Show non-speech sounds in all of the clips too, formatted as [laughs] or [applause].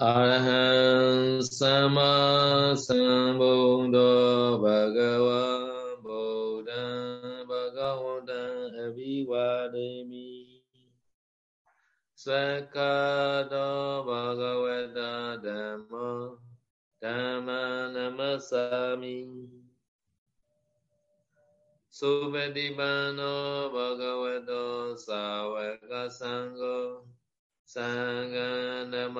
Arahant Sama Sambuddho Bhagava Buddha Bhagavata Abhivademi Sakado Bhagavata Dhamma Dhamma Namasami Suvadibano Bhagavato Savaka Sangho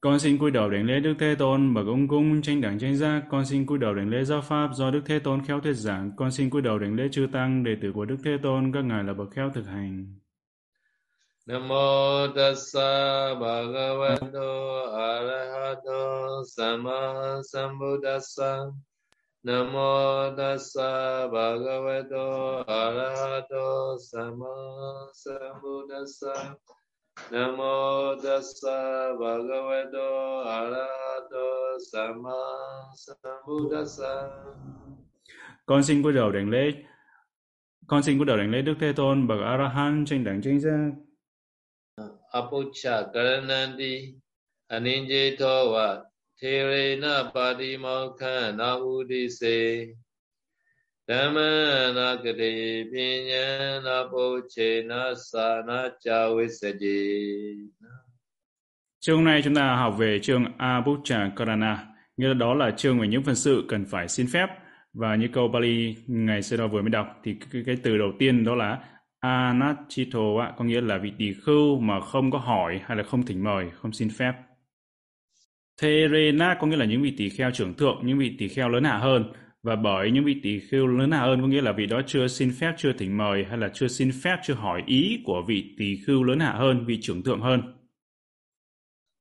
con xin cúi đầu đảnh lễ Đức Thế Tôn bậc ông cung tranh đẳng tranh giác. Con xin cúi đầu đảnh lễ giáo pháp do Đức Thế Tôn khéo thuyết giảng. Con xin cúi đầu đảnh lễ chư tăng đệ tử của Đức Thế Tôn các ngài là bậc khéo thực hành. Namo tassa bhagavato arahato sama sambuddhassa Namo tassa bhagavato arahato sama sambuddhassa. Namo tassa bhagavato arahato sama sambuddhassa. Con xin cúi đầu đảnh lễ. Con xin cúi đầu đảnh lễ Đức Thế Tôn bậc A La Hán tranh đẳng tranh giác. Apucha Karanandi Aninjito này chúng ta học về chương Abhucha Karana, nghĩa là đó là chương về những phần sự cần phải xin phép. Và như câu Bali ngày xưa đó vừa mới đọc thì cái, cái từ đầu tiên đó là Anachito có nghĩa là vị tỳ khưu mà không có hỏi hay là không thỉnh mời, không xin phép. Therena có nghĩa là những vị tỳ kheo trưởng thượng, những vị tỳ kheo lớn hạ hơn. Và bởi những vị tỳ kheo lớn hạ hơn có nghĩa là vị đó chưa xin phép, chưa thỉnh mời hay là chưa xin phép, chưa hỏi ý của vị tỳ khưu lớn hạ hơn, vị trưởng thượng hơn.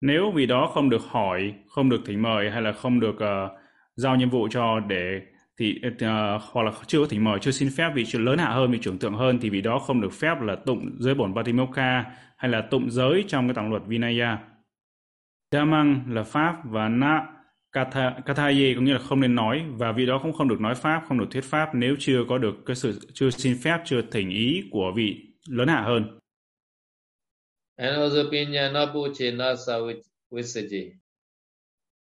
Nếu vị đó không được hỏi, không được thỉnh mời hay là không được uh, giao nhiệm vụ cho để thì uh, hoặc là chưa có thỉnh mời, chưa xin phép vị trưởng lớn hạ hơn, vị trưởng thượng hơn thì vị đó không được phép là tụng giới bổn Patimokkha hay là tụng giới trong cái tạng luật Vinaya. Dhammang là pháp và na Kathaye có nghĩa là không nên nói và vị đó cũng không được nói pháp, không được thuyết pháp nếu chưa có được cái sự chưa xin phép, chưa thỉnh ý của vị lớn hạ hơn. And also pinya nasa visaji.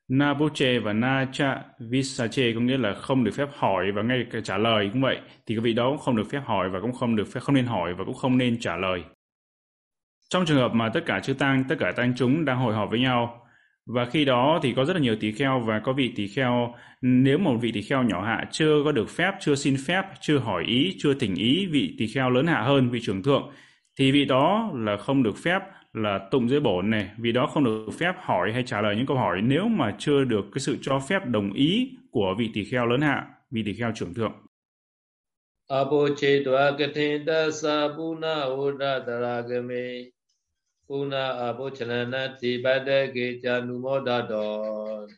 Nabuche và Nacha Visache có nghĩa là không được phép hỏi và ngay cả trả lời cũng vậy thì cái vị đó cũng không được phép hỏi và cũng không được phép không nên hỏi và cũng không nên trả lời. Trong trường hợp mà tất cả chư tăng, tất cả tăng chúng đang hội họp với nhau và khi đó thì có rất là nhiều tỳ kheo và có vị tỳ kheo. Nếu một vị tỳ kheo nhỏ hạ chưa có được phép, chưa xin phép, chưa hỏi ý, chưa thỉnh ý vị tỳ kheo lớn hạ hơn vị trưởng thượng thì vị đó là không được phép là tụng dưới bổn này, vì đó không được phép hỏi hay trả lời những câu hỏi nếu mà chưa được cái sự cho phép đồng ý của vị tỳ kheo lớn hạ, vị tỳ kheo trưởng thượng. Apochedva katinda sabuna udadaragame Puna apochananati badage janumodadon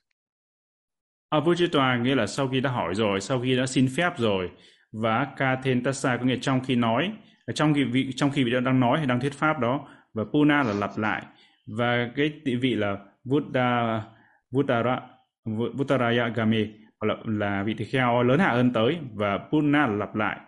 Avujitwa nghĩa là sau khi đã hỏi rồi, sau khi đã xin phép rồi. Và Kathentasa có nghĩa trong khi nói, trong khi vị trong khi vị đang nói hay đang thuyết pháp đó. Và Puna là lặp lại. Và cái vị là Buddha Buddhara Buddharaya Game là, là vị tỳ kheo lớn hạ hơn tới. Và Puna là lặp lại.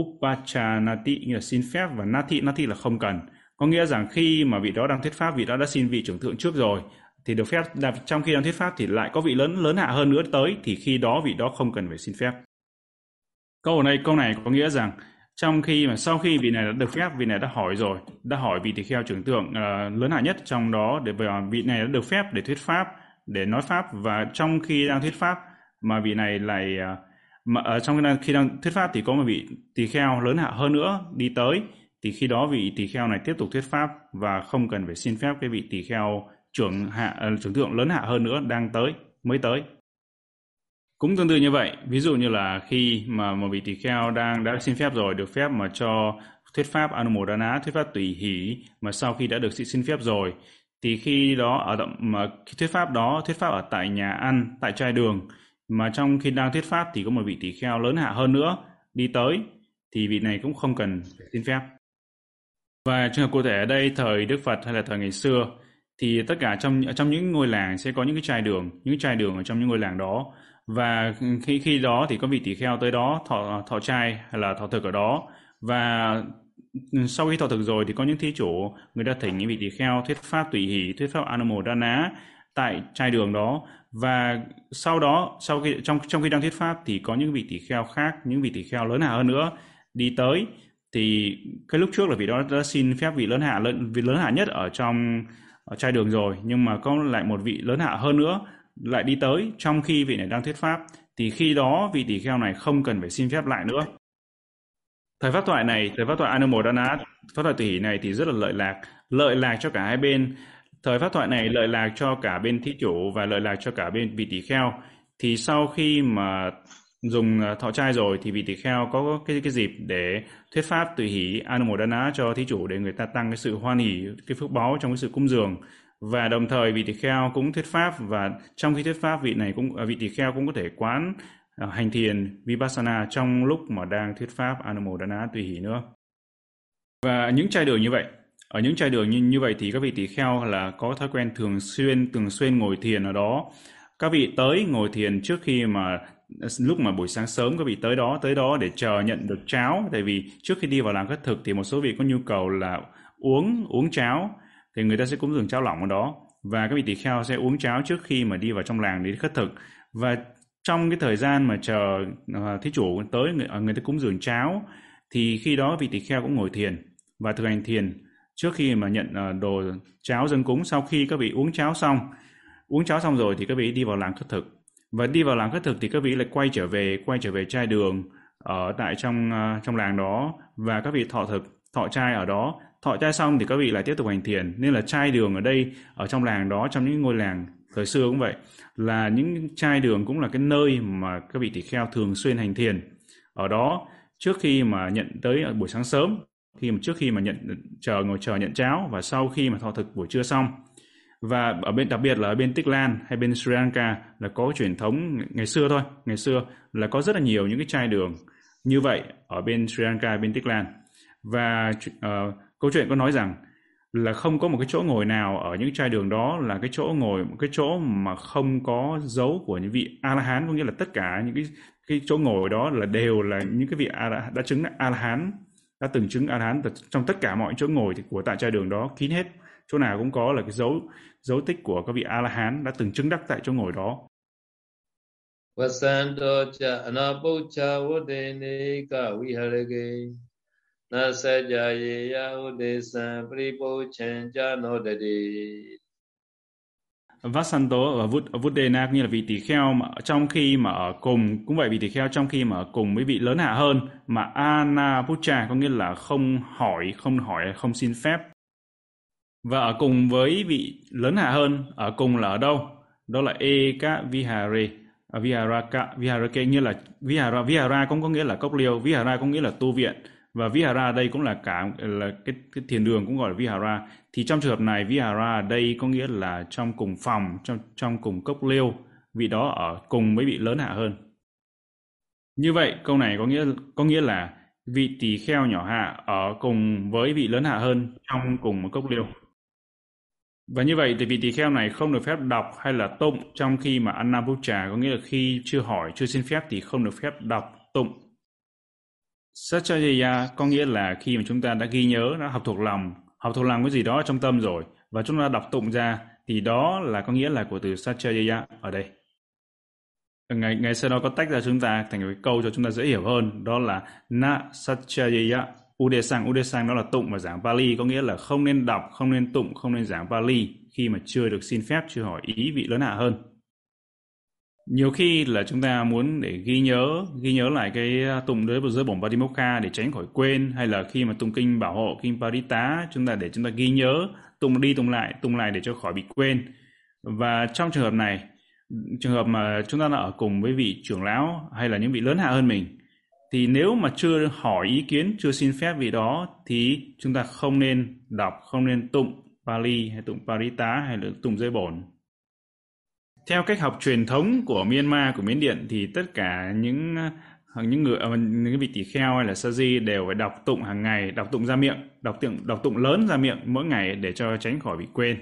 Upachanati nghĩa là xin phép và Nati Nati là không cần có nghĩa rằng khi mà vị đó đang thuyết pháp vị đó đã xin vị trưởng thượng trước rồi thì được phép trong khi đang thuyết pháp thì lại có vị lớn lớn hạ hơn nữa tới thì khi đó vị đó không cần phải xin phép. Câu này câu này có nghĩa rằng trong khi mà sau khi vị này đã được phép vị này đã hỏi rồi đã hỏi vị tỳ kheo trưởng tượng uh, ờ, lớn hạ nhất trong đó để vị này đã được phép để thuyết pháp để nói pháp và trong khi đang thuyết pháp mà vị này lại uh, mà ở trong khi đang thuyết pháp thì có một vị tỳ kheo lớn hạ hơn nữa đi tới thì khi đó vị tỳ kheo này tiếp tục thuyết pháp và không cần phải xin phép cái vị tỳ kheo trưởng hạ uh, trưởng thượng lớn hạ hơn nữa đang tới mới tới. Cũng tương tự như vậy ví dụ như là khi mà một vị tỳ kheo đang đã xin phép rồi được phép mà cho thuyết pháp anumodana thuyết pháp tùy hỷ mà sau khi đã được xin phép rồi thì khi đó ở động mà thuyết pháp đó thuyết pháp ở tại nhà ăn tại trai đường mà trong khi đang thuyết pháp thì có một vị tỳ kheo lớn hạ hơn nữa đi tới thì vị này cũng không cần xin phép và trường hợp cụ thể ở đây thời Đức Phật hay là thời ngày xưa thì tất cả trong trong những ngôi làng sẽ có những cái trai đường, những trai đường ở trong những ngôi làng đó. Và khi khi đó thì có vị tỷ kheo tới đó thọ thọ trai hay là thọ thực ở đó. Và sau khi thọ thực rồi thì có những thí chủ người ta thỉnh những vị tỳ kheo thuyết pháp tùy hỷ thuyết pháp anumodana tại trai đường đó. Và sau đó sau khi trong trong khi đang thuyết pháp thì có những vị tỳ kheo khác những vị tỳ kheo lớn hạ hơn nữa đi tới thì cái lúc trước là vị đó đã xin phép vị lớn hạ, lớn, vị lớn hạ nhất ở trong, ở trai đường rồi, nhưng mà có lại một vị lớn hạ hơn nữa lại đi tới trong khi vị này đang thuyết pháp. Thì khi đó vị tỷ kheo này không cần phải xin phép lại nữa. Thời pháp thoại này, thời pháp thoại Anumodana, pháp thoại tỷ này thì rất là lợi lạc lợi lạc cho cả hai bên. Thời pháp thoại này lợi lạc cho cả bên thí chủ và lợi lạc cho cả bên vị tỷ kheo. Thì sau khi mà dùng ờ, thọ trai rồi thì vị tỷ kheo có cái cái dịp để thuyết pháp tùy hỷ Anumodana cho thí chủ để người ta tăng cái sự hoan hỷ, cái phước báo trong cái sự cúng dường. Và đồng thời vị tỷ kheo cũng thuyết pháp và trong khi thuyết pháp vị này cũng ờ, vị tỷ kheo cũng có thể quán ờ, hành thiền, vipassana trong lúc mà đang thuyết pháp anumodana tùy hỷ nữa. Và những trai đường như vậy, ở những trai đường như như vậy thì các vị tỷ kheo là có thói quen thường xuyên thường xuyên ngồi thiền ở đó. Các vị tới ngồi thiền trước khi mà lúc mà buổi sáng sớm các vị tới đó tới đó để chờ nhận được cháo. Tại vì trước khi đi vào làm khất thực thì một số vị có nhu cầu là uống uống cháo thì người ta sẽ cúng dường cháo lỏng ở đó. Và các vị tỳ kheo sẽ uống cháo trước khi mà đi vào trong làng để khất thực. Và trong cái thời gian mà chờ ờ, thí chủ tới người, ờ, người ta cúng dường cháo thì khi đó vị tỳ kheo cũng ngồi thiền và thực hành thiền trước khi mà nhận ờ, đồ cháo dân cúng. Sau khi các vị uống cháo xong uống cháo xong rồi thì các vị đi vào làng khất thực và đi vào làng khất thực thì các vị lại quay trở về quay trở về trai đường ở tại trong uh, trong làng đó. Và các vị thọ thực thọ trai ở đó. Thọ trai xong thì các vị lại tiếp tục hành thiền. Nên là trai đường ở đây ở trong làng đó trong những ngôi làng thời xưa cũng vậy là những trai đường cũng là cái nơi mà các vị tỳ kheo thường xuyên hành thiền. Ở đó trước khi mà nhận tới buổi sáng sớm khi mà trước khi mà nhận chờ ngồi chờ nhận cháo và sau khi mà thọ thực buổi trưa xong và ở bên đặc biệt là ở bên Tích Lan hay bên Sri Lanka là có truyền thống ngày xưa thôi ngày xưa là có rất là nhiều những cái chai đường như vậy ở bên Sri Lanka bên Tích Lan. Và uh, câu chuyện có nói rằng là không có một cái chỗ ngồi nào ở những chai đường đó là cái chỗ ngồi một cái chỗ mà không có dấu của những vị a la hán có nghĩa là tất cả những cái cái chỗ ngồi đó là đều là những cái vị a đã chứng a la hán đã từng chứng a la hán trong tất cả mọi chỗ ngồi thì của tại chai đường đó kín hết chỗ nào cũng có là cái dấu dấu tích của các vị a la hán đã từng chứng đắc tại chỗ ngồi đó. Vasanto cha anapucha vodene ka viharage. Nasajaya Udesa Pripochan Janodadi Vasanto ở Vud Vudena như là vị tỷ kheo mà trong khi mà ở cùng cũng vậy vị tỷ kheo trong khi mà ở cùng với vị lớn hạ hơn mà Anapucha có nghĩa là không hỏi không hỏi không xin phép và ở cùng với vị lớn hạ hơn ở cùng là ở đâu? Đó là Eka Vihare. À, Viharaka Viharake như là Vihara Vihara cũng có nghĩa là cốc liêu Vihara có nghĩa là tu viện. Và Vihara đây cũng là cả là cái, cái thiền đường cũng gọi là Vihara. Thì trong trường hợp này Vihara đây có nghĩa là trong cùng phòng trong trong cùng cốc liêu. Vị đó ở cùng với vị lớn hạ hơn. Như vậy câu này có nghĩa có nghĩa là vị tỳ kheo nhỏ hạ ở cùng với vị lớn hạ hơn trong cùng một cốc liêu và như vậy thì vị tỳ kheo này không được phép đọc hay là tụng trong khi mà Annapucha có nghĩa là khi chưa hỏi, chưa xin phép thì không được phép đọc, tụng Satchaya có nghĩa là khi mà chúng ta đã ghi nhớ, đã học thuộc lòng, học thuộc lòng cái gì đó trong tâm rồi và chúng ta đọc tụng ra thì đó là có nghĩa là của từ Satchaya ở đây. Ngày, ngày sau đó có tách ra chúng ta thành cái câu cho chúng ta dễ hiểu hơn đó là Na Satchaya Udesang. Udesang đó là tụng và giảng Pali có nghĩa là không nên đọc, không nên tụng, không nên giảng Pali khi mà chưa được xin phép, chưa hỏi ý vị lớn hạ hơn nhiều khi là chúng ta muốn để ghi nhớ ghi nhớ lại cái à, tụng tụng với giới bổn Patimokkha để tránh khỏi quên hay là khi mà tụng kinh bảo hộ kinh Parita chúng ta để chúng ta ghi nhớ tụng đi tụng lại tụng lại để cho khỏi bị quên và trong trường hợp này trường hợp mà chúng ta là ở cùng với vị trưởng lão hay là những vị lớn hạ hơn mình thì nếu mà chưa hỏi ý kiến chưa xin phép vị đó thì chúng ta không nên đọc không nên tụng Pali hay tụng Parita hay là tụng dây bổn. Theo cách học truyền thống của Myanmar của Miến Điện thì tất cả những à, những người à, những vị tỷ kheo hay là sa di đều phải đọc tụng hàng ngày đọc tụng ra miệng đọc tụng đọc tụng lớn ra miệng mỗi ngày để cho tránh khỏi bị quên.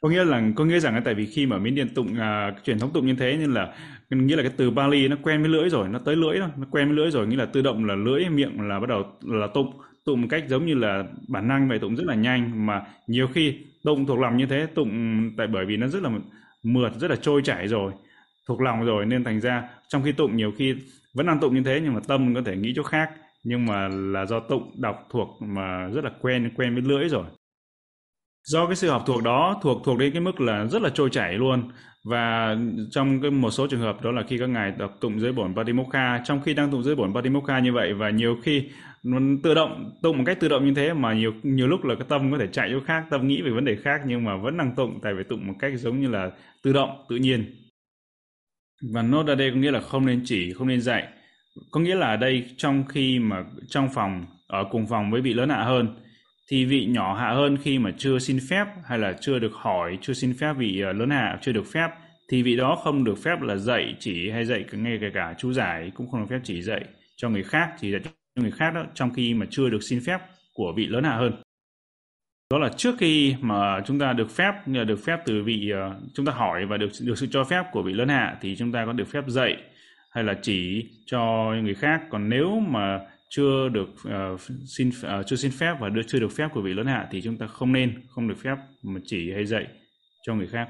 Có nghĩa là có nghĩa rằng là tại vì khi mà miến điện tụng uh, truyền thống tụng như thế nên là nghĩa là cái từ Bali nó quen với lưỡi rồi, nó tới lưỡi thôi, nó quen với lưỡi rồi, nghĩa là tự động là lưỡi, miệng là bắt đầu là tụng tụng một cách giống như là bản năng vậy, tụng rất là nhanh. Mà nhiều khi tụng thuộc lòng như thế, tụng tại bởi vì nó rất là mượt, rất là trôi chảy rồi, thuộc lòng rồi, nên thành ra trong khi tụng nhiều khi vẫn đang tụng như thế, nhưng mà tâm có thể nghĩ chỗ khác. Nhưng mà là do tụng đọc thuộc mà rất là quen quen với lưỡi rồi do cái sự học thuộc đó thuộc thuộc đến cái mức là rất là trôi chảy luôn. Và trong cái một số trường hợp đó là khi các ngài đọc tụng dưới bổn Patimokkha trong khi đang tụng dưới bổn Patimokkha như vậy và nhiều khi nó tự động, tụng một cách tự động như thế mà nhiều nhiều lúc là cái tâm có thể chạy chỗ khác, tâm nghĩ về vấn đề khác nhưng mà vẫn đang tụng tại vì tụng một cách giống như là tự động, tự nhiên. Và nốt ở đây có nghĩa là không nên chỉ, không nên dạy. Có nghĩa là ở đây trong khi mà trong phòng, ở cùng phòng với vị lớn hạ hơn thì vị nhỏ hạ hơn khi mà chưa xin phép hay là chưa được hỏi, chưa xin phép vị ờ, lớn hạ, chưa được phép, thì vị đó không được phép là dạy chỉ hay dạy ngay kể cả chú giải, cũng không được phép chỉ dạy cho người khác, chỉ dạy cho người khác đó, trong khi mà chưa được xin phép của vị lớn hạ hơn. Đó là trước khi mà chúng ta được phép được phép từ vị ờ, chúng ta hỏi và được được sự cho phép của vị lớn hạ thì chúng ta có được phép dạy hay là chỉ cho người khác. Còn nếu mà chưa được uh, xin uh, chưa xin phép và chưa được phép của vị lớn hạ thì chúng ta không nên không được phép mà chỉ hay dạy cho người khác.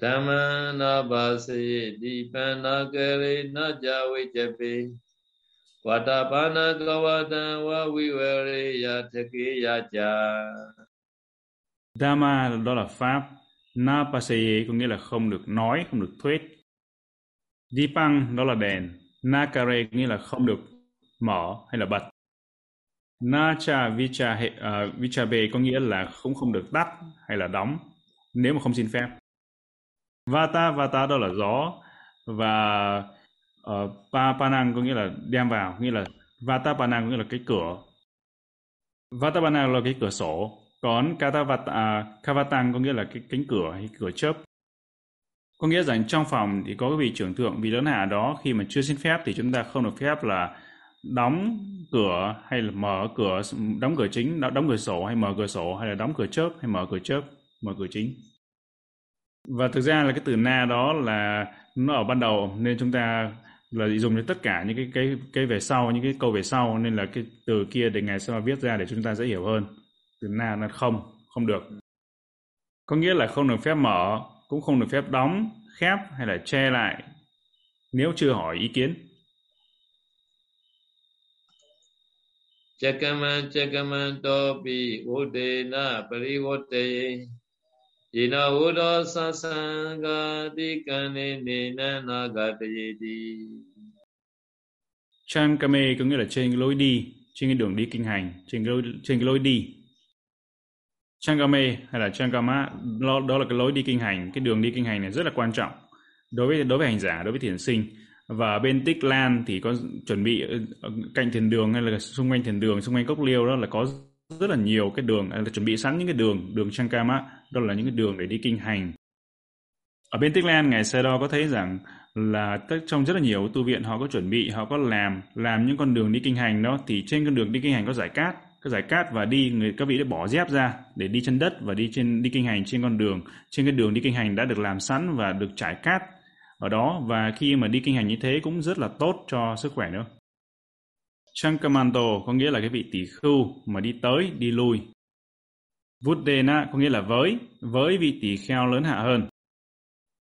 Tamana basi dipana kere na jawe jape Vatapana kavata wa vivere ya thake ya cha Dhamma đó là pháp. Na pasaye có nghĩa là không được nói, không được thuyết. Dipang đó là đèn Nakare nghĩa là không được mở hay là bật. Nacha vicha uh, à, vichabe có nghĩa là cũng không được tắt hay là đóng nếu mà không xin phép. Vata vata đó là gió và uh, pa panang có nghĩa là đem vào nghĩa là vata panang có nghĩa là cái cửa. Vata panang là cái cửa sổ. Còn katavata uh, à, kavatang có nghĩa là cái cánh cửa hay cửa chớp. Có nghĩa rằng trong phòng thì có cái vị trưởng thượng, vị lớn hạ đó khi mà chưa xin phép thì chúng ta không được phép là đóng cửa hay là mở cửa đóng cửa chính đóng cửa sổ hay mở cửa sổ hay là đóng cửa chớp hay mở cửa chớp mở cửa chính. Và thực ra là cái từ na đó là nó ở ban đầu nên chúng ta là dùng cho tất cả những cái cái cái về sau những cái câu về sau nên là cái từ kia để ngày sau viết ra để chúng ta dễ hiểu hơn. Từ na là không không được. Có nghĩa là không được phép mở cũng không được phép đóng, khép hay là che lại nếu chưa hỏi ý kiến. Chakaman chakaman topi udena parivote Yena udo sasanga di kane nena nagatayeti Chankame có nghĩa là trên cái lối đi, trên cái đường đi kinh hành, trên cái lối, trên cái lối đi. Changame hay là Changama đó, đó là cái lối đi kinh hành, cái đường đi kinh hành này rất là quan trọng đối với đối với hành giả, đối với thiền sinh. Và bên Tích Lan thì có chuẩn bị ờ, cạnh thiền đường hay là xung quanh thiền đường, xung quanh cốc liêu đó là có rất là nhiều cái đường à, là chuẩn bị sẵn những cái đường, đường Changama, đó là những cái đường để đi kinh hành. Ở bên Tích Lan ngài Sơ Đo có thấy rằng là trong rất là nhiều tu viện họ có chuẩn bị, họ có làm làm những con đường đi kinh hành đó thì trên con đường đi kinh hành có giải cát các giải cát và đi, người, các vị đã bỏ dép ra để đi chân đất và đi trên, đi kinh hành trên con đường trên cái đường đi kinh hành đã được làm sẵn và được trải cát ở đó và khi mà đi kinh hành như thế cũng rất là tốt cho sức khỏe nữa. Chankamanto có nghĩa là cái vị tỷ khưu mà đi tới, đi lui. Vuddena có nghĩa là với với vị tỷ kheo lớn hạ hơn.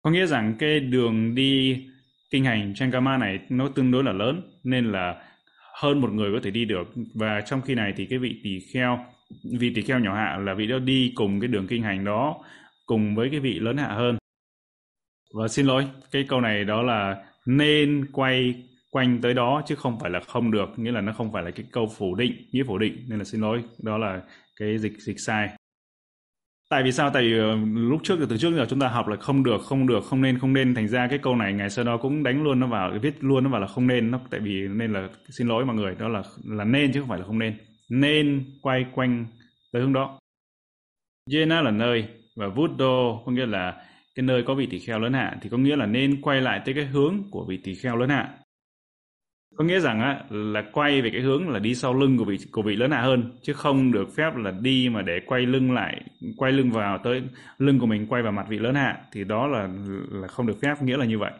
Có nghĩa rằng cái đường đi kinh hành Chankama này nó tương đối là lớn, nên là hơn một người có thể đi được. Và trong khi này thì cái vị tỳ kheo, vị tỳ kheo nhỏ hạ là vị đó đi cùng cái đường kinh hành đó, cùng với cái vị lớn hạ hơn. Và xin lỗi, cái câu này đó là nên quay quanh tới đó chứ không phải là không được, nghĩa là nó không phải là cái câu phủ định, nghĩa phủ định, nên là xin lỗi, đó là cái dịch dịch sai tại vì sao? Tại vì ờ, lúc trước, từ trước giờ chúng ta học là không được không được, không nên không nên. Thành ra cái câu này ngày sau đó cũng đánh luôn, nó vào, viết luôn, nó vào là không nên. Nó, tại vì nên là xin lỗi mọi người, đó là là nên chứ không phải là không nên. Nên quay quanh tới hướng đó. Jena là nơi và Vuddo có nghĩa là cái nơi có vị tỷ kheo lớn hạ, thì có nghĩa là nên quay lại tới cái hướng của vị tỷ kheo lớn hạ có nghĩa rằng á, là quay về cái hướng là đi sau lưng của vị của vị lớn hạ hơn, chứ không được phép là đi mà để quay lưng lại, quay lưng vào tới, lưng của mình quay vào mặt vị lớn hạ thì đó là là không được phép, nghĩa là như vậy.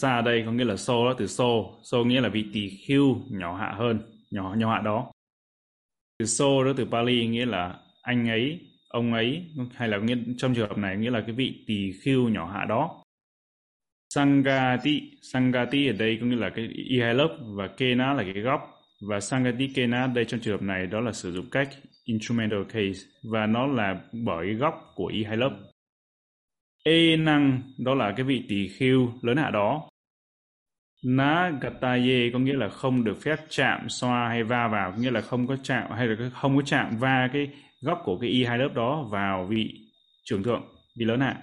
Xa đây có nghĩa là so đó, từ so so nghĩa là vị tỳ khưu nhỏ hạ hơn, nhỏ nhỏ hạ đó. Từ so đó, từ Pali nghĩa là anh ấy, ông ấy, hay là nghĩa, trong trường hợp này nghĩa là cái vị tỳ khưu nhỏ hạ đó. Sangati Sangati ở đây có nghĩa là cái y hai lớp và Kena là cái góc. Và Sangati Kena đây trong trường hợp này đó là sử dụng cách instrumental case và nó là bởi cái góc của y hai lớp E năng đó là cái vị tỳ khưu lớn hạ đó. Na gataye có nghĩa là không được phép chạm xoa hay va vào, có nghĩa là không có chạm hay là không có chạm va cái góc của cái y hai lớp đó vào vị trưởng thượng, vị lớn hạ.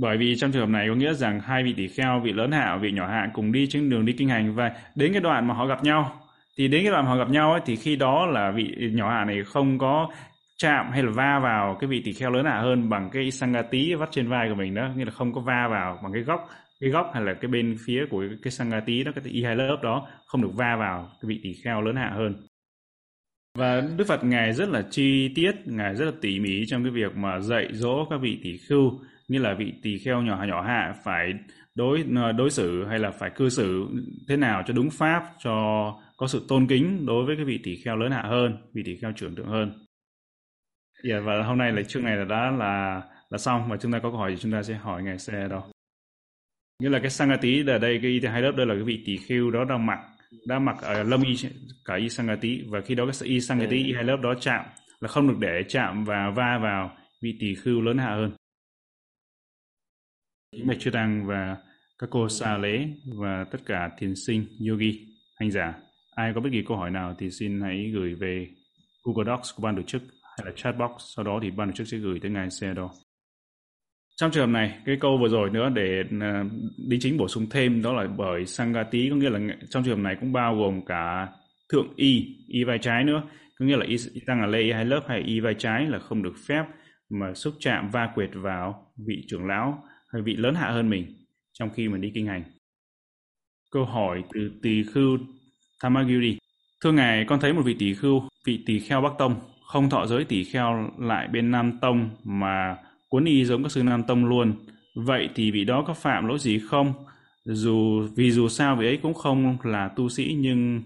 Bởi vì trong trường hợp này có nghĩa rằng hai vị tỷ kheo, vị lớn hạ vị nhỏ hạ cùng đi trên đường đi kinh hành. Và đến cái đoạn mà họ gặp nhau thì đến cái đoạn mà họ gặp nhau ấy, thì khi đó là vị nhỏ hạ này không có chạm hay là va vào cái vị tỷ kheo lớn hạ hơn bằng cái sangati vắt trên vai của mình đó. Nghĩa là không có va vào bằng cái góc cái góc hay là cái bên phía của cái, cái sangati đó cái y hai lớp đó không được va vào cái vị tỷ kheo lớn hạ hơn. Và Đức Phật ngài rất là chi tiết ngài rất là tỉ mỉ trong cái việc mà dạy dỗ các vị tỷ khưu như là vị tỷ kheo nhỏ nhỏ hạ phải đối ờ, đối xử hay là phải cư xử thế nào cho đúng pháp cho có sự tôn kính đối với cái vị tỷ kheo lớn hạ hơn vị tỷ kheo trưởng thượng hơn. Yeah, và hôm nay là chương này là đã là là xong và chúng ta có câu hỏi thì chúng ta sẽ hỏi ngài xe đâu. Nghĩa là cái sangati ở đây cái y hai lớp đây là cái vị tỷ kheo đó đang mặc đã mặc ở lâm y cả y sangati. Và khi đó cái y sangati y hai lớp đó chạm là không được để chạm và va vào vị tỷ khưu lớn hạ hơn bạch chư tăng và các cô sa lễ và tất cả thiền sinh yogi hành giả. Ai có bất kỳ câu hỏi nào thì xin hãy gửi về Google Docs của ban tổ chức hay là chat box. Sau đó thì ban tổ chức sẽ gửi tới ngài xe đó trong trường hợp này cái câu vừa rồi nữa để à, đi chính bổ sung thêm đó là bởi sangati có nghĩa là trong trường hợp này cũng bao gồm cả thượng y y vai trái nữa. Có nghĩa là y, y tăng là lê hai lớp hay y vai trái là không được phép mà xúc chạm va quệt vào vị trưởng lão hay vị lớn hạ hơn mình trong khi mình đi kinh hành câu hỏi từ tỳ khưu Tamagiri thưa ngài, con thấy một vị tỳ khưu, vị tỳ kheo bắc tông, không thọ giới tỳ kheo lại bên nam tông mà cuốn y giống các sư Nam Tông luôn. Vậy thì vị đó có phạm lỗi gì không? Dù, vì dù sao vị ấy cũng không là tu sĩ nhưng,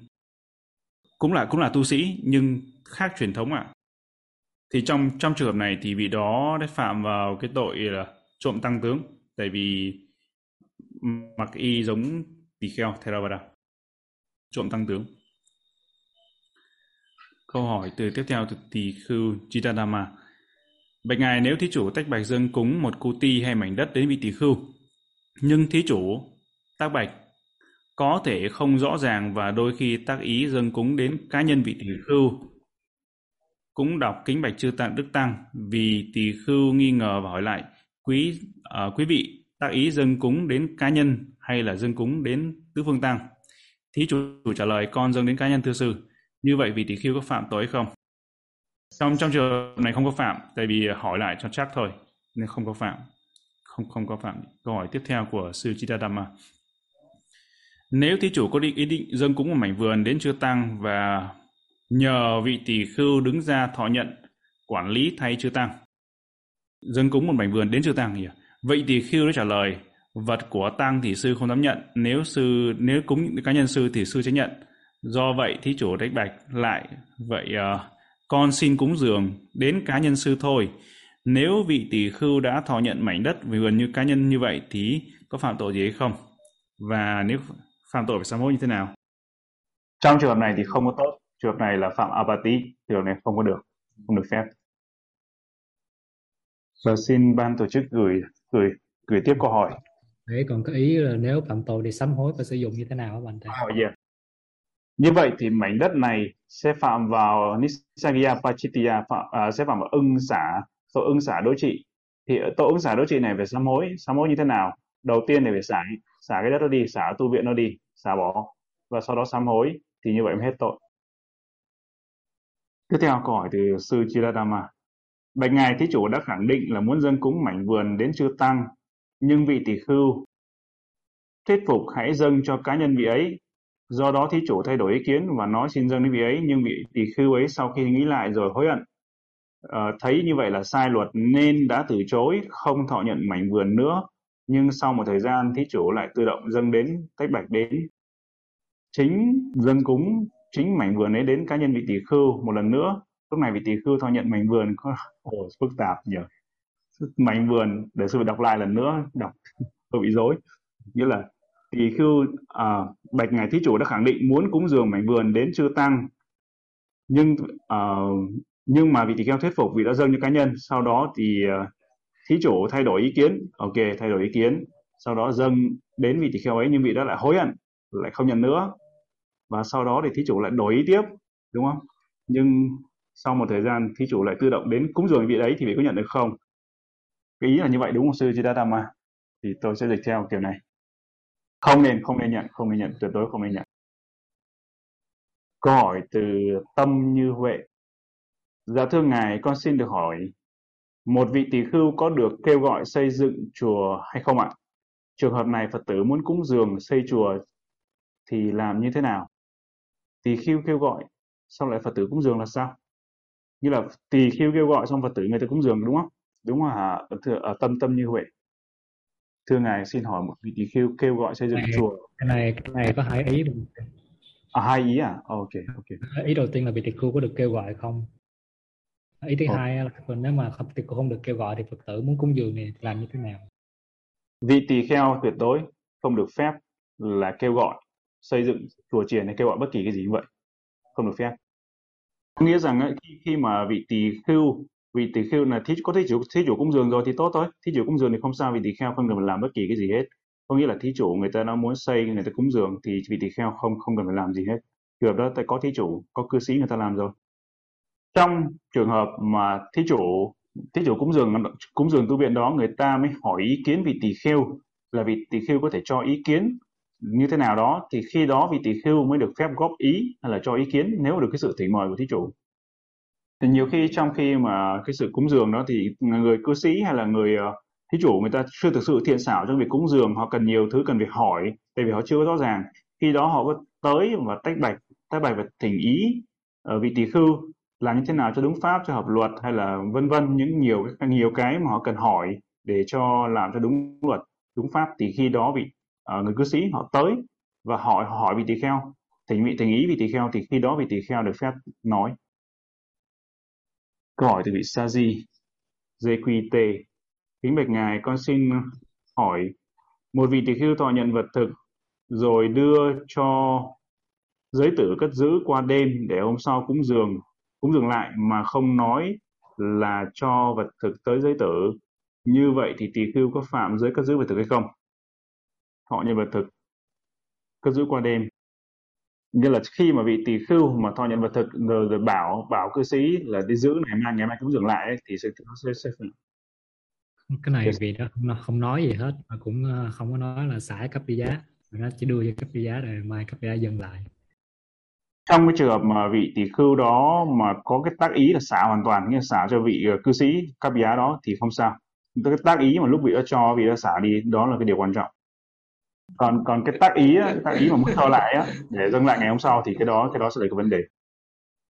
cũng là cũng là tu sĩ nhưng khác truyền thống ạ. À. Thì trong trong trường hợp này thì vị đó đã phạm vào cái tội là trộm tăng tướng tại vì mặc y giống tỳ kheo Theravada. Trộm tăng tướng. Câu hỏi từ tiếp theo từ tỳ khưu Chitadama. Bạch Ngài nếu thí chủ tách bạch dân cúng một cu ti hay mảnh đất đến vị tỷ khưu, nhưng thí chủ tác bạch có thể không rõ ràng và đôi khi tác ý dâng cúng đến cá nhân vị tỷ khưu cũng đọc kính bạch chư tạng đức tăng vì tỷ khưu nghi ngờ và hỏi lại quý uh, quý vị tác ý dâng cúng đến cá nhân hay là dâng cúng đến tứ phương tăng thí chủ, chủ trả lời con dâng đến cá nhân thưa sư. Như vậy vị tỷ khiêu có phạm tội không? Trong trong trường này không có phạm tại vì hỏi lại cho chắc thôi nên không có phạm. Không không có phạm. Câu hỏi tiếp theo của sư Chitadama nếu thí chủ có định ý định dâng cúng một mảnh vườn đến chư tăng và nhờ vị tỷ khưu đứng ra thọ nhận quản lý thay chư tăng dâng cúng một mảnh vườn đến chư tăng vậy thì khưu đã trả lời vật của tăng thì sư không dám nhận nếu sư nếu cúng cá nhân sư thì sư sẽ nhận do vậy thí chủ đách bạch lại vậy uh, con xin cúng dường đến cá nhân sư thôi. Nếu vị tỷ khưu đã thọ nhận mảnh đất vườn như cá nhân như vậy thì có phạm tội gì hay không? Và nếu phạm tội phải sám hối như thế nào? Trong trường hợp này thì không có tốt. Trường hợp này là phạm apati, trường hợp này không có được, không được phép. Và xin ban tổ chức gửi gửi gửi tiếp câu hỏi. Đấy, còn cái ý là nếu phạm tội thì sám hối và sử dụng như thế nào các bạn thầy? Hỏi gì? Như vậy thì mảnh đất này sẽ phạm vào Nisagya Pachitya, phạm, à, sẽ phạm vào ưng xả, tội ưng xả đối trị. Thì tội ưng xả đối trị này phải sám hối, sám hối như thế nào? Đầu tiên thì phải xả, xả cái đất nó đi, xả tu viện nó đi, xả bỏ. Và sau đó sám hối, thì như vậy mới hết tội. Tiếp theo câu hỏi từ sư Chiradama. Bạch Ngài Thí Chủ đã khẳng định là muốn dâng cúng mảnh vườn đến chư Tăng, nhưng vị tỷ khưu thuyết phục hãy dâng cho cá nhân vị ấy Do đó thí chủ thay đổi ý kiến và nói xin dâng đến vị ấy, nhưng vị tỷ khưu ấy sau khi nghĩ lại rồi hối hận. À, thấy như vậy là sai luật nên đã từ chối không thọ nhận mảnh vườn nữa. Nhưng sau một thời gian thí chủ lại tự động dâng đến tách bạch đến chính dâng cúng chính mảnh vườn ấy đến cá nhân vị tỷ khưu một lần nữa lúc này vị tỷ khưu thọ nhận mảnh vườn có [laughs] ồ phức tạp nhỉ. Mảnh vườn để sư đọc lại lần nữa đọc [laughs] tôi bị dối nghĩa là tỷ khưu à, bạch ngài thí chủ đã khẳng định muốn cúng dường mảnh vườn đến chư tăng. Nhưng à, nhưng mà vị tỷ kheo thuyết phục vị đã dâng cho cá nhân sau đó thì à, thí chủ thay đổi ý kiến. Ok thay đổi ý kiến. Sau đó dâng đến vị tỷ kheo ấy nhưng vị đó lại hối hận lại không nhận nữa. Và sau đó thì thí chủ lại đổi ý tiếp đúng không? Nhưng sau một thời gian thí chủ lại tự động đến cúng dường vị đấy thì vị có nhận được không? Cái ý là như vậy đúng không, sư Chidatama thì tôi sẽ dịch theo kiểu này. Không nên không nên nhận, không nên nhận, tuyệt đối không nên nhận. Câu hỏi từ tâm như huệ. Dạ thưa ngài, con xin được hỏi, một vị tỳ khưu có được kêu gọi xây dựng chùa hay không ạ? Trường hợp này phật tử muốn cúng dường, xây chùa thì làm như thế nào? Tỳ khưu kêu gọi xong lại phật tử cúng dường là sao? Như là tỳ khưu kêu gọi xong phật tử người ta cúng dường đúng không? Đúng không hả? Thưa ở tâm tâm như huệ thưa ngài xin hỏi một vị tỳ khưu kêu gọi xây dựng này, chùa. cái này cái này có hai ý à hai ý à? Ok ok. Ý đầu tiên là vị tỳ khưu có được kêu gọi không? Ý thứ Ồ. hai là nếu mà không tỳ khưu không được kêu gọi thì phật tử muốn cúng dường này làm như thế nào? Vị tỳ kheo tuyệt đối không được phép là kêu gọi xây dựng chùa chiền hay kêu gọi bất kỳ cái gì như vậy. Không được phép nghĩa rằng ấy, khi, khi mà vị tỳ khưu vị tỳ khưu là thí có thí chủ thí chủ cúng dường rồi thì tốt thôi. Thí chủ cúng dường thì không sao vị tỳ kheo không cần phải làm bất kỳ cái gì hết. Có nghĩa là thí chủ người ta nó muốn xây người ta cúng dường thì vị tỳ kheo không không cần phải làm gì hết. Trường hợp đó tại có thí chủ có cư sĩ người ta làm rồi. Trong trường hợp mà thí chủ thí chủ cúng dường cúng dường tu viện đó người ta mới hỏi ý kiến vị tỳ kheo là vị tỳ kheo có thể cho ý kiến như thế nào đó, thì khi đó vị tỷ khưu mới được phép góp ý hay là cho ý kiến nếu được cái sự thỉnh mời của thí chủ. Thì nhiều khi trong khi mà cái sự cúng dường đó thì người cư sĩ hay là người ờ, thí chủ người ta chưa thực sự thiện xảo trong việc cúng dường, họ cần nhiều thứ, cần việc hỏi, tại vì họ chưa có rõ ràng. Khi đó họ có tới và tách bạch tách bạch và thỉnh ý ở vị tỷ khưu làm như thế nào cho đúng pháp, cho hợp luật hay là vân vân, những nhiều nhiều cái mà họ cần hỏi để cho làm cho đúng luật, đúng pháp. Thì khi đó vị uh, người cư sĩ họ tới và hỏi hỏi vị tỳ kheo. Thỉnh vị thỉnh ý vị tỳ kheo thì khi đó vị tỳ kheo được phép nói. Câu hỏi từ vị sa di JQT kính bạch ngài con xin hỏi một vị tỳ khưu thọ nhận vật thực rồi đưa cho giới tử cất giữ qua đêm để hôm sau cúng dường cúng dường lại mà không nói là cho vật thực tới giới tử. Như vậy thì tỳ khưu có phạm giới cất giữ vật thực hay không? Thọ nhận vật thực cất giữ qua đêm. Như là khi mà vị tỳ khưu mà thọ nhận vật thực rồi, rồi bảo bảo cư sĩ là đi giữ ngày mai ngày mai cúng dường lại ấy, thì sẽ nó sẽ, sẽ cái này vì đó nó không nói gì hết mà cũng ờ, không có nói là xả cấp đi giá. Nó chỉ đưa cho cấp đi giá rồi mai cấp đi giá dừng lại. Trong cái trường hợp mà vị tỷ khưu đó mà có cái tác ý là xả hoàn toàn như xả cho vị uh, cư sĩ cấp giá đó thì không sao. Cái tác ý mà lúc vị đã cho vị đã xả đi đó là cái điều quan trọng còn còn cái tác ý á, tác ý mà muốn cho lại á, [laughs] để dâng lại ngày hôm sau thì cái đó cái đó sẽ là cái vấn đề.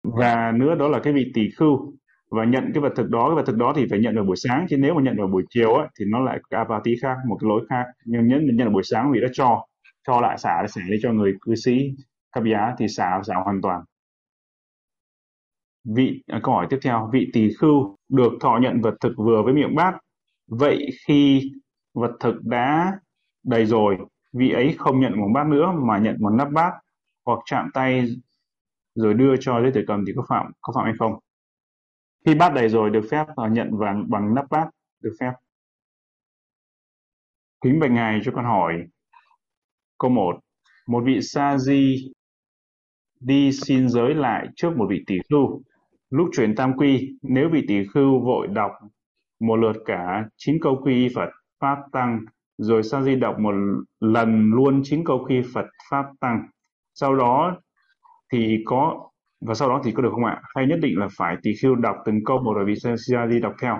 Và nữa đó là cái vị tỷ khưu. Và nhận cái vật thực đó cái vật thực đó thì phải nhận vào buổi sáng. Chứ nếu mà nhận vào buổi chiều á, thì nó lại apathy khác một cái lối khác. Nhưng nhấn nhận vào buổi sáng vì đã cho cho lại xả để xả đi cho người cư sĩ cấp giá thì xả xả hoàn toàn. Vị à, câu hỏi tiếp theo. Vị tỳ khưu được thọ nhận vật thực vừa với miệng bát. Vậy khi vật thực đã đầy rồi vị ấy không nhận một bát nữa mà nhận một nắp bát hoặc chạm tay rồi đưa cho giới tử cầm thì có phạm có phạm hay không? Khi bát đầy rồi được phép à, nhận vàng bằng nắp bát được phép. Kính bạch ngài cho con hỏi. Câu 1 một vị sa di đi xin giới lại trước một vị tỷ khưu. Lúc chuyển tam quy, nếu vị tỷ khưu vội đọc một lượt cả chín câu quy y phật pháp tăng rồi sa di đọc một lần luôn chín câu quy phật pháp tăng. Sau đó thì có và sau đó thì có được không ạ? Hay nhất định là phải tỷ khưu đọc từng câu một rồi vị sa di đọc theo?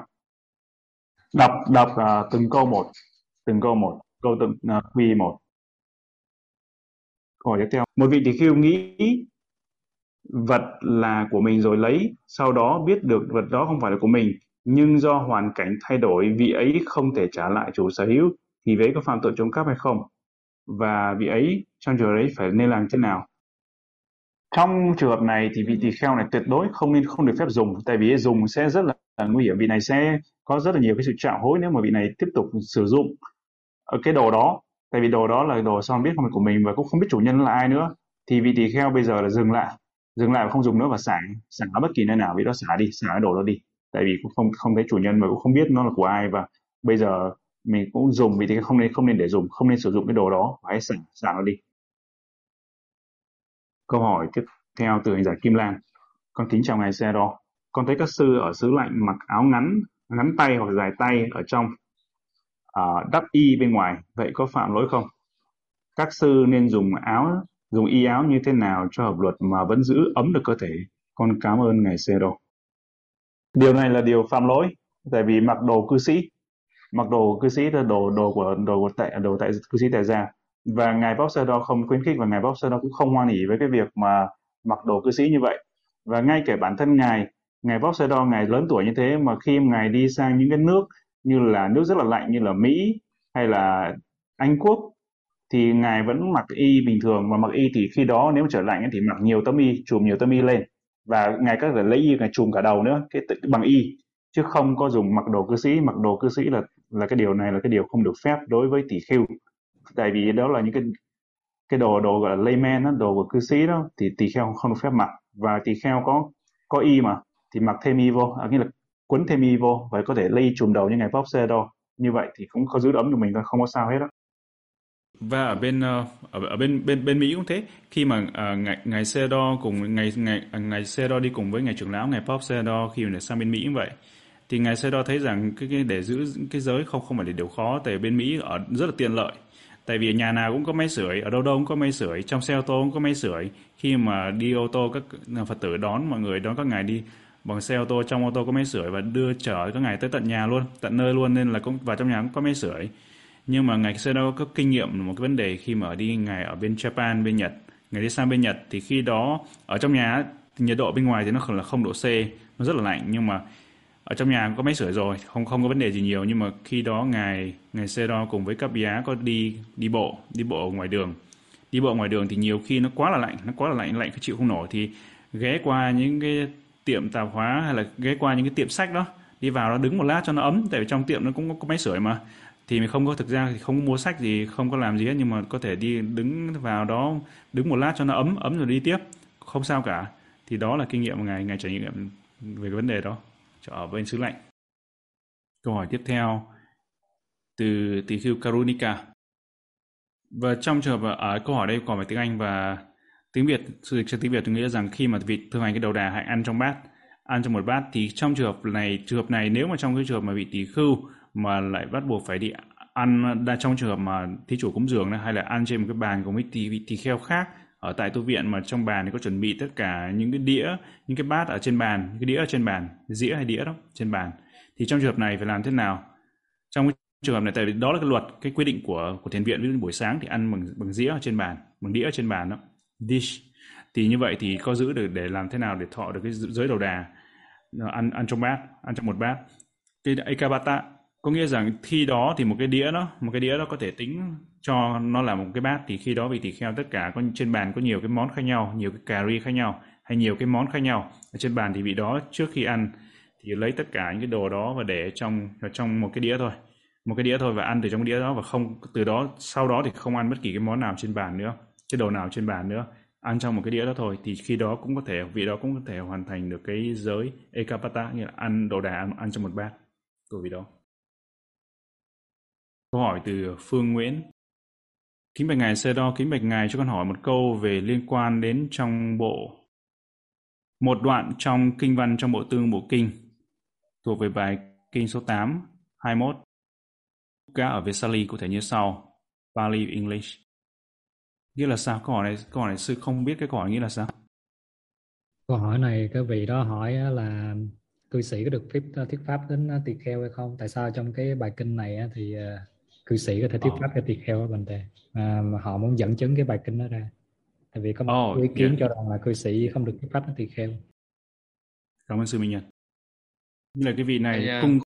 Đọc đọc uh, từng câu một từng câu một câu từng uh, quy một. Câu hỏi tiếp theo. Một vị tỷ khưu nghĩ vật là của mình rồi lấy sau đó biết được vật đó không phải là của mình nhưng do hoàn cảnh thay đổi vị ấy không thể trả lại chủ sở hữu thì vị ấy có phạm tội trộm cắp hay không? Và vị ấy trong trường hợp ấy phải nên làm thế nào? Trong trường hợp này thì vị tỳ kheo này tuyệt đối không nên không được phép dùng tại vì dùng sẽ rất là, là nguy hiểm. Vị này sẽ có rất là nhiều cái sự trạo hối nếu mà vị này tiếp tục sử dụng cái đồ đó. Tại vì đồ đó là đồ sao biết không phải của mình và cũng không biết chủ nhân là ai nữa. Thì vị tỳ kheo bây giờ là dừng lại dừng lại và không dùng nữa và xả xả ở bất kỳ nơi nào. Vị đó xả đi xả cái đồ đó đi. Tại vì cũng không không thấy chủ nhân mà cũng không biết nó là của ai. Và bây giờ mình cũng dùng vì thế không nên không nên để dùng không nên sử dụng cái đồ đó. Hãy xả xả nó đi. Câu hỏi tiếp theo từ hành giả Kim Lan. Con kính chào ngài xe con thấy các sư ở xứ lạnh mặc áo ngắn ngắn tay hoặc dài tay ở trong uh, đắp y bên ngoài. Vậy có phạm lỗi không? Các sư nên dùng áo dùng y áo như thế nào cho hợp luật mà vẫn giữ ấm được cơ thể? Con cảm ơn ngài xe điều này là điều phạm lỗi tại vì mặc đồ cư sĩ mặc đồ cư sĩ là đồ đồ của đồ của tại, đồ tại cư sĩ tại gia. Và ngài Bob đó không khuyến khích và ngài Bob đó cũng không hoan hỉ với cái việc mà mặc đồ cư sĩ như vậy. Và ngay cả bản thân ngài ngài Bob đó, ngài lớn tuổi như thế mà khi ngài đi sang những cái nước như là nước rất là lạnh như là Mỹ hay là Anh Quốc, thì ngài vẫn mặc y bình thường. Và mặc y thì khi đó nếu trở lạnh thì mặc nhiều tấm y, chùm nhiều tấm y lên. Và ngài có thể lấy y ngài chùm cả đầu nữa cái bằng y. Chứ không có dùng mặc đồ cư sĩ. Mặc đồ cư sĩ là là cái điều này là cái điều không được phép đối với tỷ khưu. Tại vì đó là những cái cái đồ đồ gọi là layman đó, đồ của cư sĩ đó thì tỳ kheo không được phép mặc. Và tỳ kheo có có y mà thì mặc thêm y vô à, nghĩa là quấn thêm y vô và có thể lây chùm đầu như ngày Pop đâu như vậy thì cũng có giữ ấm cho mình thôi không có sao hết đó và ở bên ờ, ở, ở bên bên bên Mỹ cũng thế. Khi mà ờ, à, ngày ngày xe đo cùng ngày ngày ngày xe đo đi cùng với ngày trưởng lão ngày Pop Sedo khi mà sang bên Mỹ cũng vậy thì ngài Sedo thấy rằng cái, cái để giữ cái giới không không phải là điều khó tại bên Mỹ ở rất là tiện lợi. Tại vì nhà nào cũng có máy sưởi ở đâu đâu cũng có máy sưởi trong xe ô tô cũng có máy sưởi. Khi mà đi ô tô các phật tử đón mọi người đón các ngài đi bằng xe ô tô trong ô tô có máy sưởi và đưa chở các ngài tới tận nhà luôn tận nơi luôn nên là cũng vào trong nhà cũng có máy sưởi. Nhưng mà ngài Sedo có kinh nghiệm một cái vấn đề khi mà đi ngài ở bên Japan bên Nhật. Ngài đi sang bên Nhật thì khi đó ở trong nhà nhiệt độ bên ngoài thì nó là không độ C nó rất là lạnh. Nhưng mà ở trong nhà có máy sưởi rồi không không có vấn đề gì nhiều nhưng mà khi đó ngài ngài đo cùng với các giá có đi đi bộ đi bộ ngoài đường. Đi bộ ngoài đường thì nhiều khi nó quá là lạnh nó quá là lạnh lạnh chịu không nổi thì ghé qua những cái tiệm tạp hóa hay là ghé qua những cái tiệm sách đó đi vào đó đứng một lát cho nó ấm tại vì trong tiệm nó cũng có, có máy sưởi mà. Thì mình không có thực ra thì không có mua sách gì không có làm gì hết nhưng mà có thể đi đứng vào đó đứng một lát cho nó ấm ấm rồi đi tiếp. Không sao cả. Thì đó là kinh nghiệm mà ngài ngài trải nghiệm về cái vấn đề đó ở bên xứ lạnh. Câu hỏi tiếp theo, từ tỷ khưu Karunika và trong trường hợp ở câu hỏi đây còn phải tiếng Anh và tiếng Việt, sự dịch cho tiếng Việt tôi nghĩ rằng khi mà vị thương hành cái đầu đà hãy ăn trong bát, ăn trong một bát thì trong trường hợp này, trường hợp này nếu mà trong cái trường hợp mà vị tỷ khưu mà lại bắt buộc phải đi ăn đa trong trường hợp mà thí chủ cúng dường hay là ăn trên một cái bàn cùng với vị tỳ kheo khác ở tại tu viện mà trong bàn thì có chuẩn bị tất cả những cái đĩa, những cái bát ở trên bàn, những cái đĩa ở trên bàn, dĩa hay đĩa đó, trên bàn. Thì trong trường hợp này phải làm thế nào? Trong cái trường hợp này, tại vì đó là cái luật, cái quy định của của thiền viện. Ví dụ buổi sáng thì ăn bằng bằng dĩa ở trên bàn, bằng đĩa ở trên bàn đó. Dish. Thì như vậy thì có giữ được để làm thế nào để thọ được cái giới đầu đà? Ăn ăn trong bát, ăn trong một bát. Cái ekabata có nghĩa rằng khi đó thì một cái đĩa đó, một cái đĩa đó có thể tính cho nó là một cái bát thì khi đó vị tỳ kheo tất cả có trên bàn có nhiều cái món khác nhau nhiều cái cà ri khác nhau hay nhiều cái món khác nhau. Ở trên bàn thì vị đó trước khi ăn thì lấy tất cả những cái đồ đó và để trong trong một cái đĩa thôi. Một cái đĩa thôi và ăn từ trong cái đĩa đó và không từ đó sau đó thì không ăn bất kỳ cái món nào trên bàn nữa cái đồ nào trên bàn nữa. Ăn trong một cái đĩa đó thôi thì khi đó cũng có thể vị đó cũng có thể hoàn thành được cái giới ekapata nghĩa là ăn đồ đà ăn, ăn trong một bát của vị đó. Câu hỏi từ Phương Nguyễn. Kính bạch ngài Sơ Đo, kính bạch ngài cho con hỏi một câu về liên quan đến trong bộ một đoạn trong kinh văn trong bộ tương bộ kinh thuộc về bài kinh số 8, 21. Cả ở Vesali có thể như sau. Pali English. Nghĩa là sao? Câu hỏi này, câu hỏi này sư không biết cái câu hỏi nghĩa là sao? Câu hỏi này cái vị đó hỏi là cư sĩ có được phép à, thuyết pháp đến à, tỳ kheo hay không? Tại sao trong cái bài kinh này thì à, cư sĩ có thể thuyết pháp cho tỳ kheo ở Bành Tề mà, mà họ muốn dẫn chứng cái bài kinh đó ra. Tại vì có một oh, ý kiến yeah. cho rằng là cư sĩ không được thuyết pháp cho tỳ kheo. Cảm ơn sư minh nhật. Như là cái vị này yeah. cung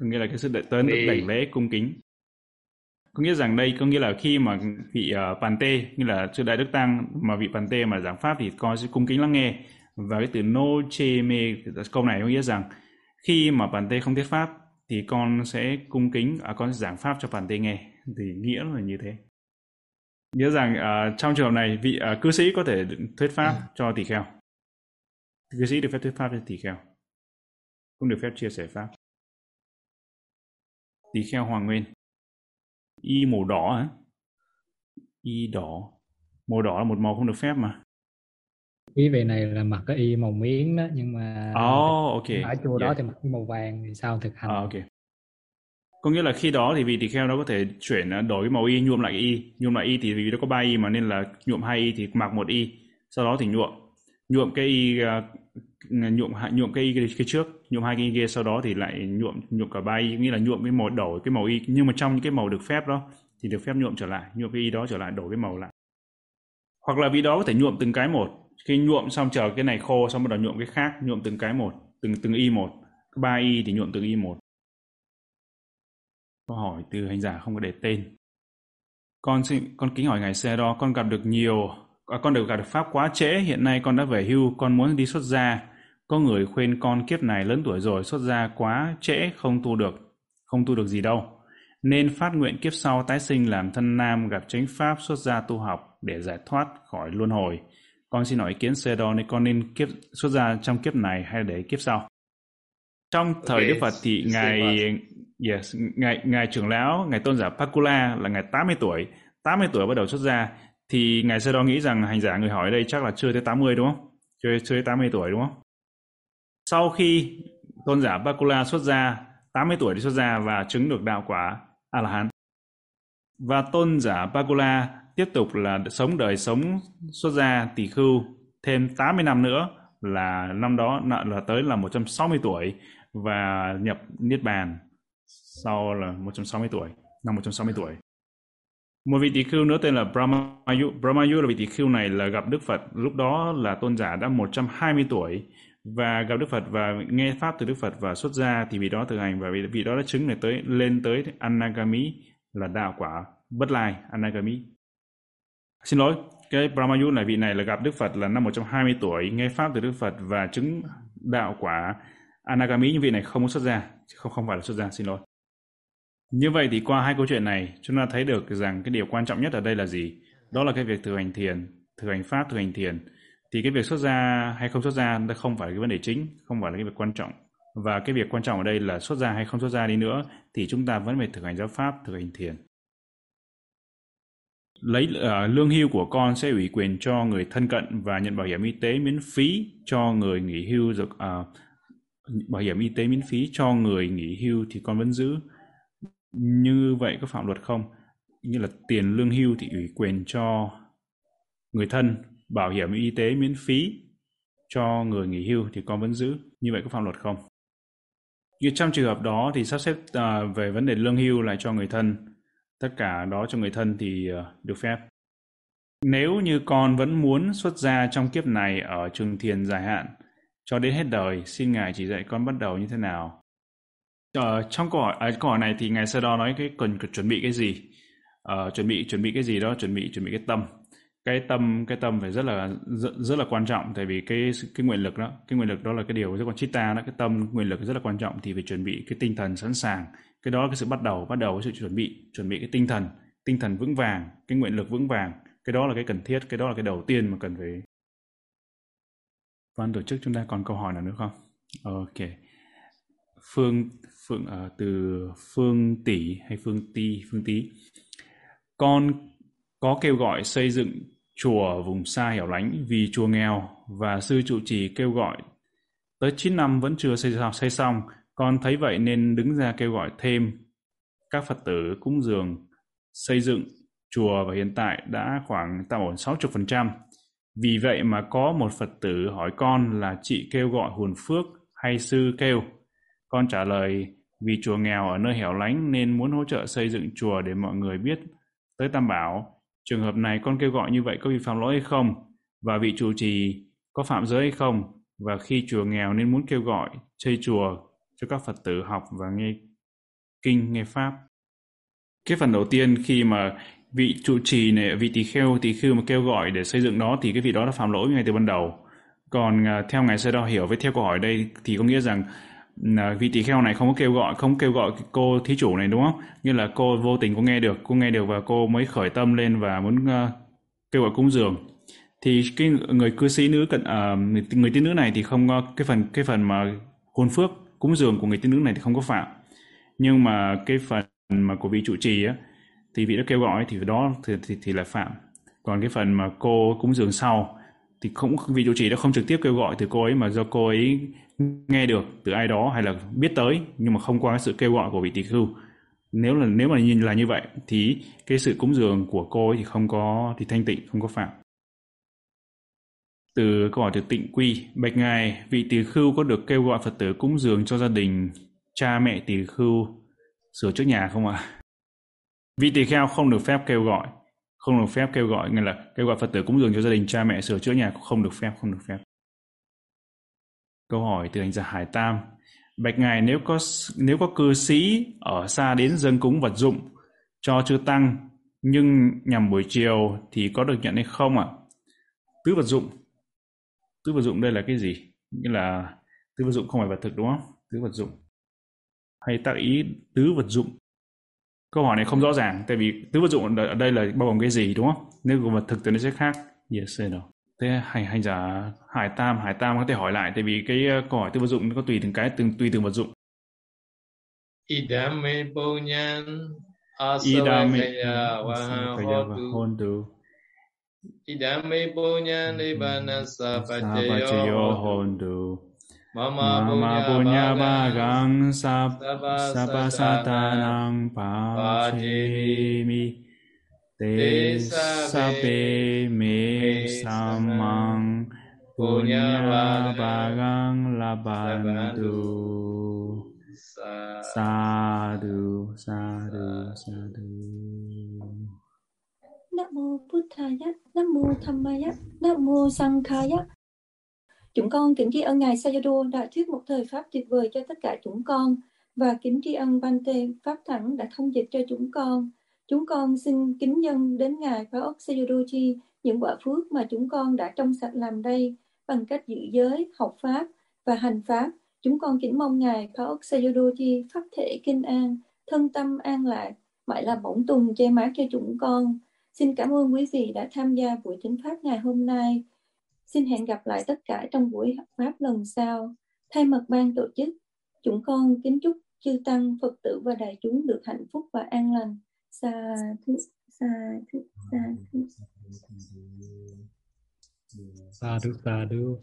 nghĩa là cái sự đợi tới được đảnh lễ cung kính. Có nghĩa rằng đây có nghĩa là khi mà vị uh, bàn tê như là sư đại đức tăng mà vị bàn tê mà giảng pháp thì con sẽ cung kính lắng nghe. Và cái từ no chê mê câu này có nghĩa rằng khi mà bàn tê không thuyết pháp thì con sẽ cung kính à, con sẽ giảng pháp cho bàn tê nghe. Thì nghĩa là như thế. Nhớ rằng uh, trong trường hợp này vị uh, cư sĩ có thể thuyết pháp ừ. cho tỳ kheo. Cư sĩ được phép thuyết pháp cho tỳ kheo cũng được phép chia sẻ pháp. Tỳ kheo hoàng nguyên y màu đỏ hả y đỏ. Màu đỏ là một màu không được phép mà quý vị này là mặc cái y màu miếng đó nhưng mà oh, ok. ở chùa yeah. đó thì mặc màu vàng thì sao thực hành? Oh, ok. Có nghĩa là khi đó thì vị tỳ kheo đó có thể chuyển à, đổi cái màu y nhuộm lại cái y. Nhuộm lại y thì vì nó có ba y mà nên là nhuộm hai y thì mặc một y. Sau đó thì nhuộm. Nhuộm cái y uh, nhuộm nhuộm cái y cái, cái trước nhuộm hai cái y kia sau đó thì lại nhuộm nhuộm cả ba y. Nghĩa là nhuộm cái màu đổi cái màu y. Nhưng mà trong những cái màu được phép đó thì được phép nhuộm trở lại nhuộm cái y đó trở lại đổi cái màu lại. Hoặc là vị đó có thể nhuộm từng cái một khi nhuộm xong chờ cái này khô xong bắt đầu nhuộm cái khác nhuộm từng cái một từng từng y một. Ba y thì nhuộm từng y một. Câu hỏi từ hành giả không có để tên. Con xin con kính hỏi ngài xe đó con gặp được nhiều à, con được gặp được pháp quá trễ hiện nay con đã về hưu con muốn đi xuất gia. Có người khuyên con kiếp này lớn tuổi rồi xuất gia quá trễ không tu được không tu được gì đâu. Nên phát nguyện kiếp sau tái sinh làm thân nam gặp chánh pháp xuất gia tu học để giải thoát khỏi luân hồi con xin hỏi ý kiến xe đó nên con nên kiếp xuất gia trong kiếp này hay để kiếp sau? Trong thời okay. Đức Phật thì ngài yes, ngài ngài trưởng lão ngài tôn giả Pakula là ngài 80 tuổi. 80 tuổi bắt đầu xuất gia thì ngài Sơ Đo nghĩ rằng hành giả người hỏi ở đây chắc là chưa tới 80 đúng không? Chưa chưa tới 80 tuổi đúng không? Sau khi tôn giả Pakula xuất gia 80 tuổi đi xuất gia và chứng được đạo quả A La Hán. Và tôn giả Pakula tiếp tục là sống đời sống xuất gia tỷ khưu. Thêm 80 năm nữa là năm đó là tới là 160 tuổi và nhập niết bàn sau là 160 tuổi năm 160 tuổi. Một vị tỷ khưu nữa tên là Brahmayu. Brahmayu là vị tỷ khưu này là gặp Đức Phật. Lúc đó là tôn giả đã 120 tuổi và gặp Đức Phật và nghe pháp từ Đức Phật và xuất gia thì vị đó thực hành và vị, vị đó đã chứng này tới lên tới Anagami là đạo quả bất lai Anagami xin lỗi, cái Brahmayu này, vị này là gặp Đức Phật là năm 120 tuổi, nghe pháp từ Đức Phật và chứng đạo quả Anagami như vị này không có xuất gia không không phải là xuất gia, xin lỗi. Như vậy thì qua hai câu chuyện này, chúng ta thấy được rằng cái điều quan trọng nhất ở đây là gì? Đó là cái việc thực hành thiền, thực hành pháp, thực hành thiền. Thì cái việc xuất gia hay không xuất gia, nó không phải là cái vấn đề chính, không phải là cái việc quan trọng. Và cái việc quan trọng ở đây là xuất gia hay không xuất gia đi nữa, thì chúng ta vẫn phải thực hành giáo pháp, thực hành thiền lấy uh, lương hưu của con sẽ ủy quyền cho người thân cận và nhận bảo hiểm y tế miễn phí cho người nghỉ hưu được uh, ờ, bảo hiểm y tế miễn phí cho người nghỉ hưu thì con vẫn giữ. Như vậy có phạm luật không? Như là tiền lương hưu thì ủy quyền cho người thân bảo hiểm y tế miễn phí cho người nghỉ hưu thì con vẫn giữ. Như vậy có phạm luật không? Như trong trường hợp đó thì sắp xếp uh, về vấn đề lương hưu lại cho người thân tất cả đó cho người thân thì ờ, được phép. Nếu như con vẫn muốn xuất gia trong kiếp này ở trường thiền dài hạn cho đến hết đời xin ngài chỉ dạy con bắt đầu như thế nào? Ờ, trong câu hỏi à, câu hỏi này thì ngài sau đó nói cái cần chuẩn bị cái gì? Ờ, chuẩn bị chuẩn bị cái gì đó? Chuẩn bị chuẩn bị cái tâm cái tâm cái tâm phải rất là rất, rất là quan trọng. Tại vì cái cái nguyện lực đó cái nguyện lực đó là cái điều rất quan trọng ta đó cái tâm nguyện lực rất là quan trọng. Thì phải chuẩn bị cái tinh thần sẵn sàng. Cái đó là cái sự bắt đầu bắt đầu với sự chuẩn bị chuẩn bị cái tinh thần tinh thần vững vàng cái nguyện lực vững vàng. Cái đó là cái cần thiết cái đó là cái đầu tiên mà cần phải ban tổ chức. Chúng ta còn câu hỏi nào nữa không? Ok. Phương phương uh, từ phương tỷ hay phương ti phương tí. Con có kêu gọi xây dựng chùa vùng xa hẻo lánh vì chùa nghèo và sư trụ trì kêu gọi tới 9 năm vẫn chưa xây xong, xây xong con thấy vậy nên đứng ra kêu gọi thêm các Phật tử cúng dường xây dựng chùa và hiện tại đã khoảng tạm ổn 60%. Vì vậy mà có một Phật tử hỏi con là chị kêu gọi hồn phước hay sư kêu. Con trả lời vì chùa nghèo ở nơi hẻo lánh nên muốn hỗ trợ xây dựng chùa để mọi người biết tới Tam Bảo. Trường hợp này con kêu gọi như vậy có vi phạm lỗi hay không? Và vị chủ trì có phạm giới hay không? Và khi chùa nghèo nên muốn kêu gọi xây chùa cho các Phật tử học và nghe kinh, nghe Pháp. cái phần đầu tiên khi mà vị trụ trì này vị tỳ kheo tỳ khưu mà kêu gọi để xây dựng đó thì cái vị đó đã phạm lỗi ngay từ ban đầu còn uh, theo ngài sơ đo hiểu với theo câu hỏi đây thì có nghĩa rằng Ờ, vì vị tỳ kheo này không có kêu gọi không kêu gọi cô thí chủ này đúng không? Như là cô vô tình cô nghe được cô nghe được và cô mới khởi tâm lên và muốn uh, kêu gọi cúng dường. Thì cái người cư sĩ nữ cận uh, người tín nữ này thì không có cái phần cái phần mà hôn phước cúng dường của người tín nữ này thì không có phạm. Nhưng mà cái phần mà của vị trụ trì á thì vị đó kêu gọi thì đó thì, thì, thì là phạm. Còn cái phần mà cô cúng dường sau thì cũng vị trụ trì đã không trực tiếp kêu gọi từ cô ấy mà do cô ấy nghe được từ ai đó hay là biết tới, nhưng mà không qua sự kêu gọi của vị tỳ khưu. Nếu là, nếu mà nhìn là như vậy, thì cái sự cúng dường của cô ấy thì không có, thì thanh tịnh, không có phạm. Từ câu hỏi từ tịnh quy, bạch ngài, vị tỳ khưu có được kêu gọi phật tử cúng dường cho gia đình cha mẹ tỳ khưu sửa trước nhà không ạ? À? vị tỳ kheo không được phép kêu gọi không được phép kêu gọi, nghĩa là kêu gọi phật tử cúng dường cho gia đình, cha mẹ sửa chữa nhà, không được phép, không được phép. Câu hỏi từ hành giả hải tam, bạch ngài nếu có nếu có cư sĩ ở xa đến dâng cúng vật dụng cho chư tăng, nhưng nhằm buổi chiều thì có được nhận hay không ạ? À? tứ vật dụng. Tứ vật dụng đây là cái gì? Nghĩa là tứ vật dụng không phải vật thực, đúng không? Tứ vật dụng. Hay tác ý tứ vật dụng câu hỏi này không rõ ràng tại vì tứ vật dụng ở đây là bao gồm cái gì đúng không? Nếu vật thực thì nó sẽ khác. Yes rồi thế hành hành giả hải tam hải tam có thể hỏi lại tại vì cái uh, câu hỏi tứ vật dụng nó có tùy từng cái từng tùy từng vật dụng. Idame ponyan asavakaya hontu idame ponyan nibanasa pachayo hontu Mama punya bagang sabba satanang pachemi te sape me samang. Punya bagang labantu sadu sadu sadu. Nam mô Buddhaya, Nam mô Dhammaya, Nam mô Sankhaya. Chúng con kính tri ân Ngài Sayadaw đã thuyết một thời Pháp tuyệt vời cho tất cả chúng con và kính tri ân Bante Pháp Thẳng đã thông dịch cho chúng con. Chúng con xin kính dân đến Ngài Phá ốc chi những quả phước mà chúng con đã trong sạch làm đây bằng cách giữ giới, học Pháp và hành Pháp. Chúng con kính mong Ngài Phá ốc chi Pháp thể kinh an, thân tâm an lạc, mãi là bổng tùng che mát cho chúng con. Xin cảm ơn quý vị đã tham gia buổi thính Pháp ngày hôm nay. Xin hẹn gặp lại tất cả trong buổi học Pháp lần sau. Thay mặt ban tổ chức, chúng con kính chúc chư Tăng, Phật tử và đại chúng được hạnh phúc và an lành. Sa thứ, sa thứ, sa thứ. Sa thứ, sa thứ,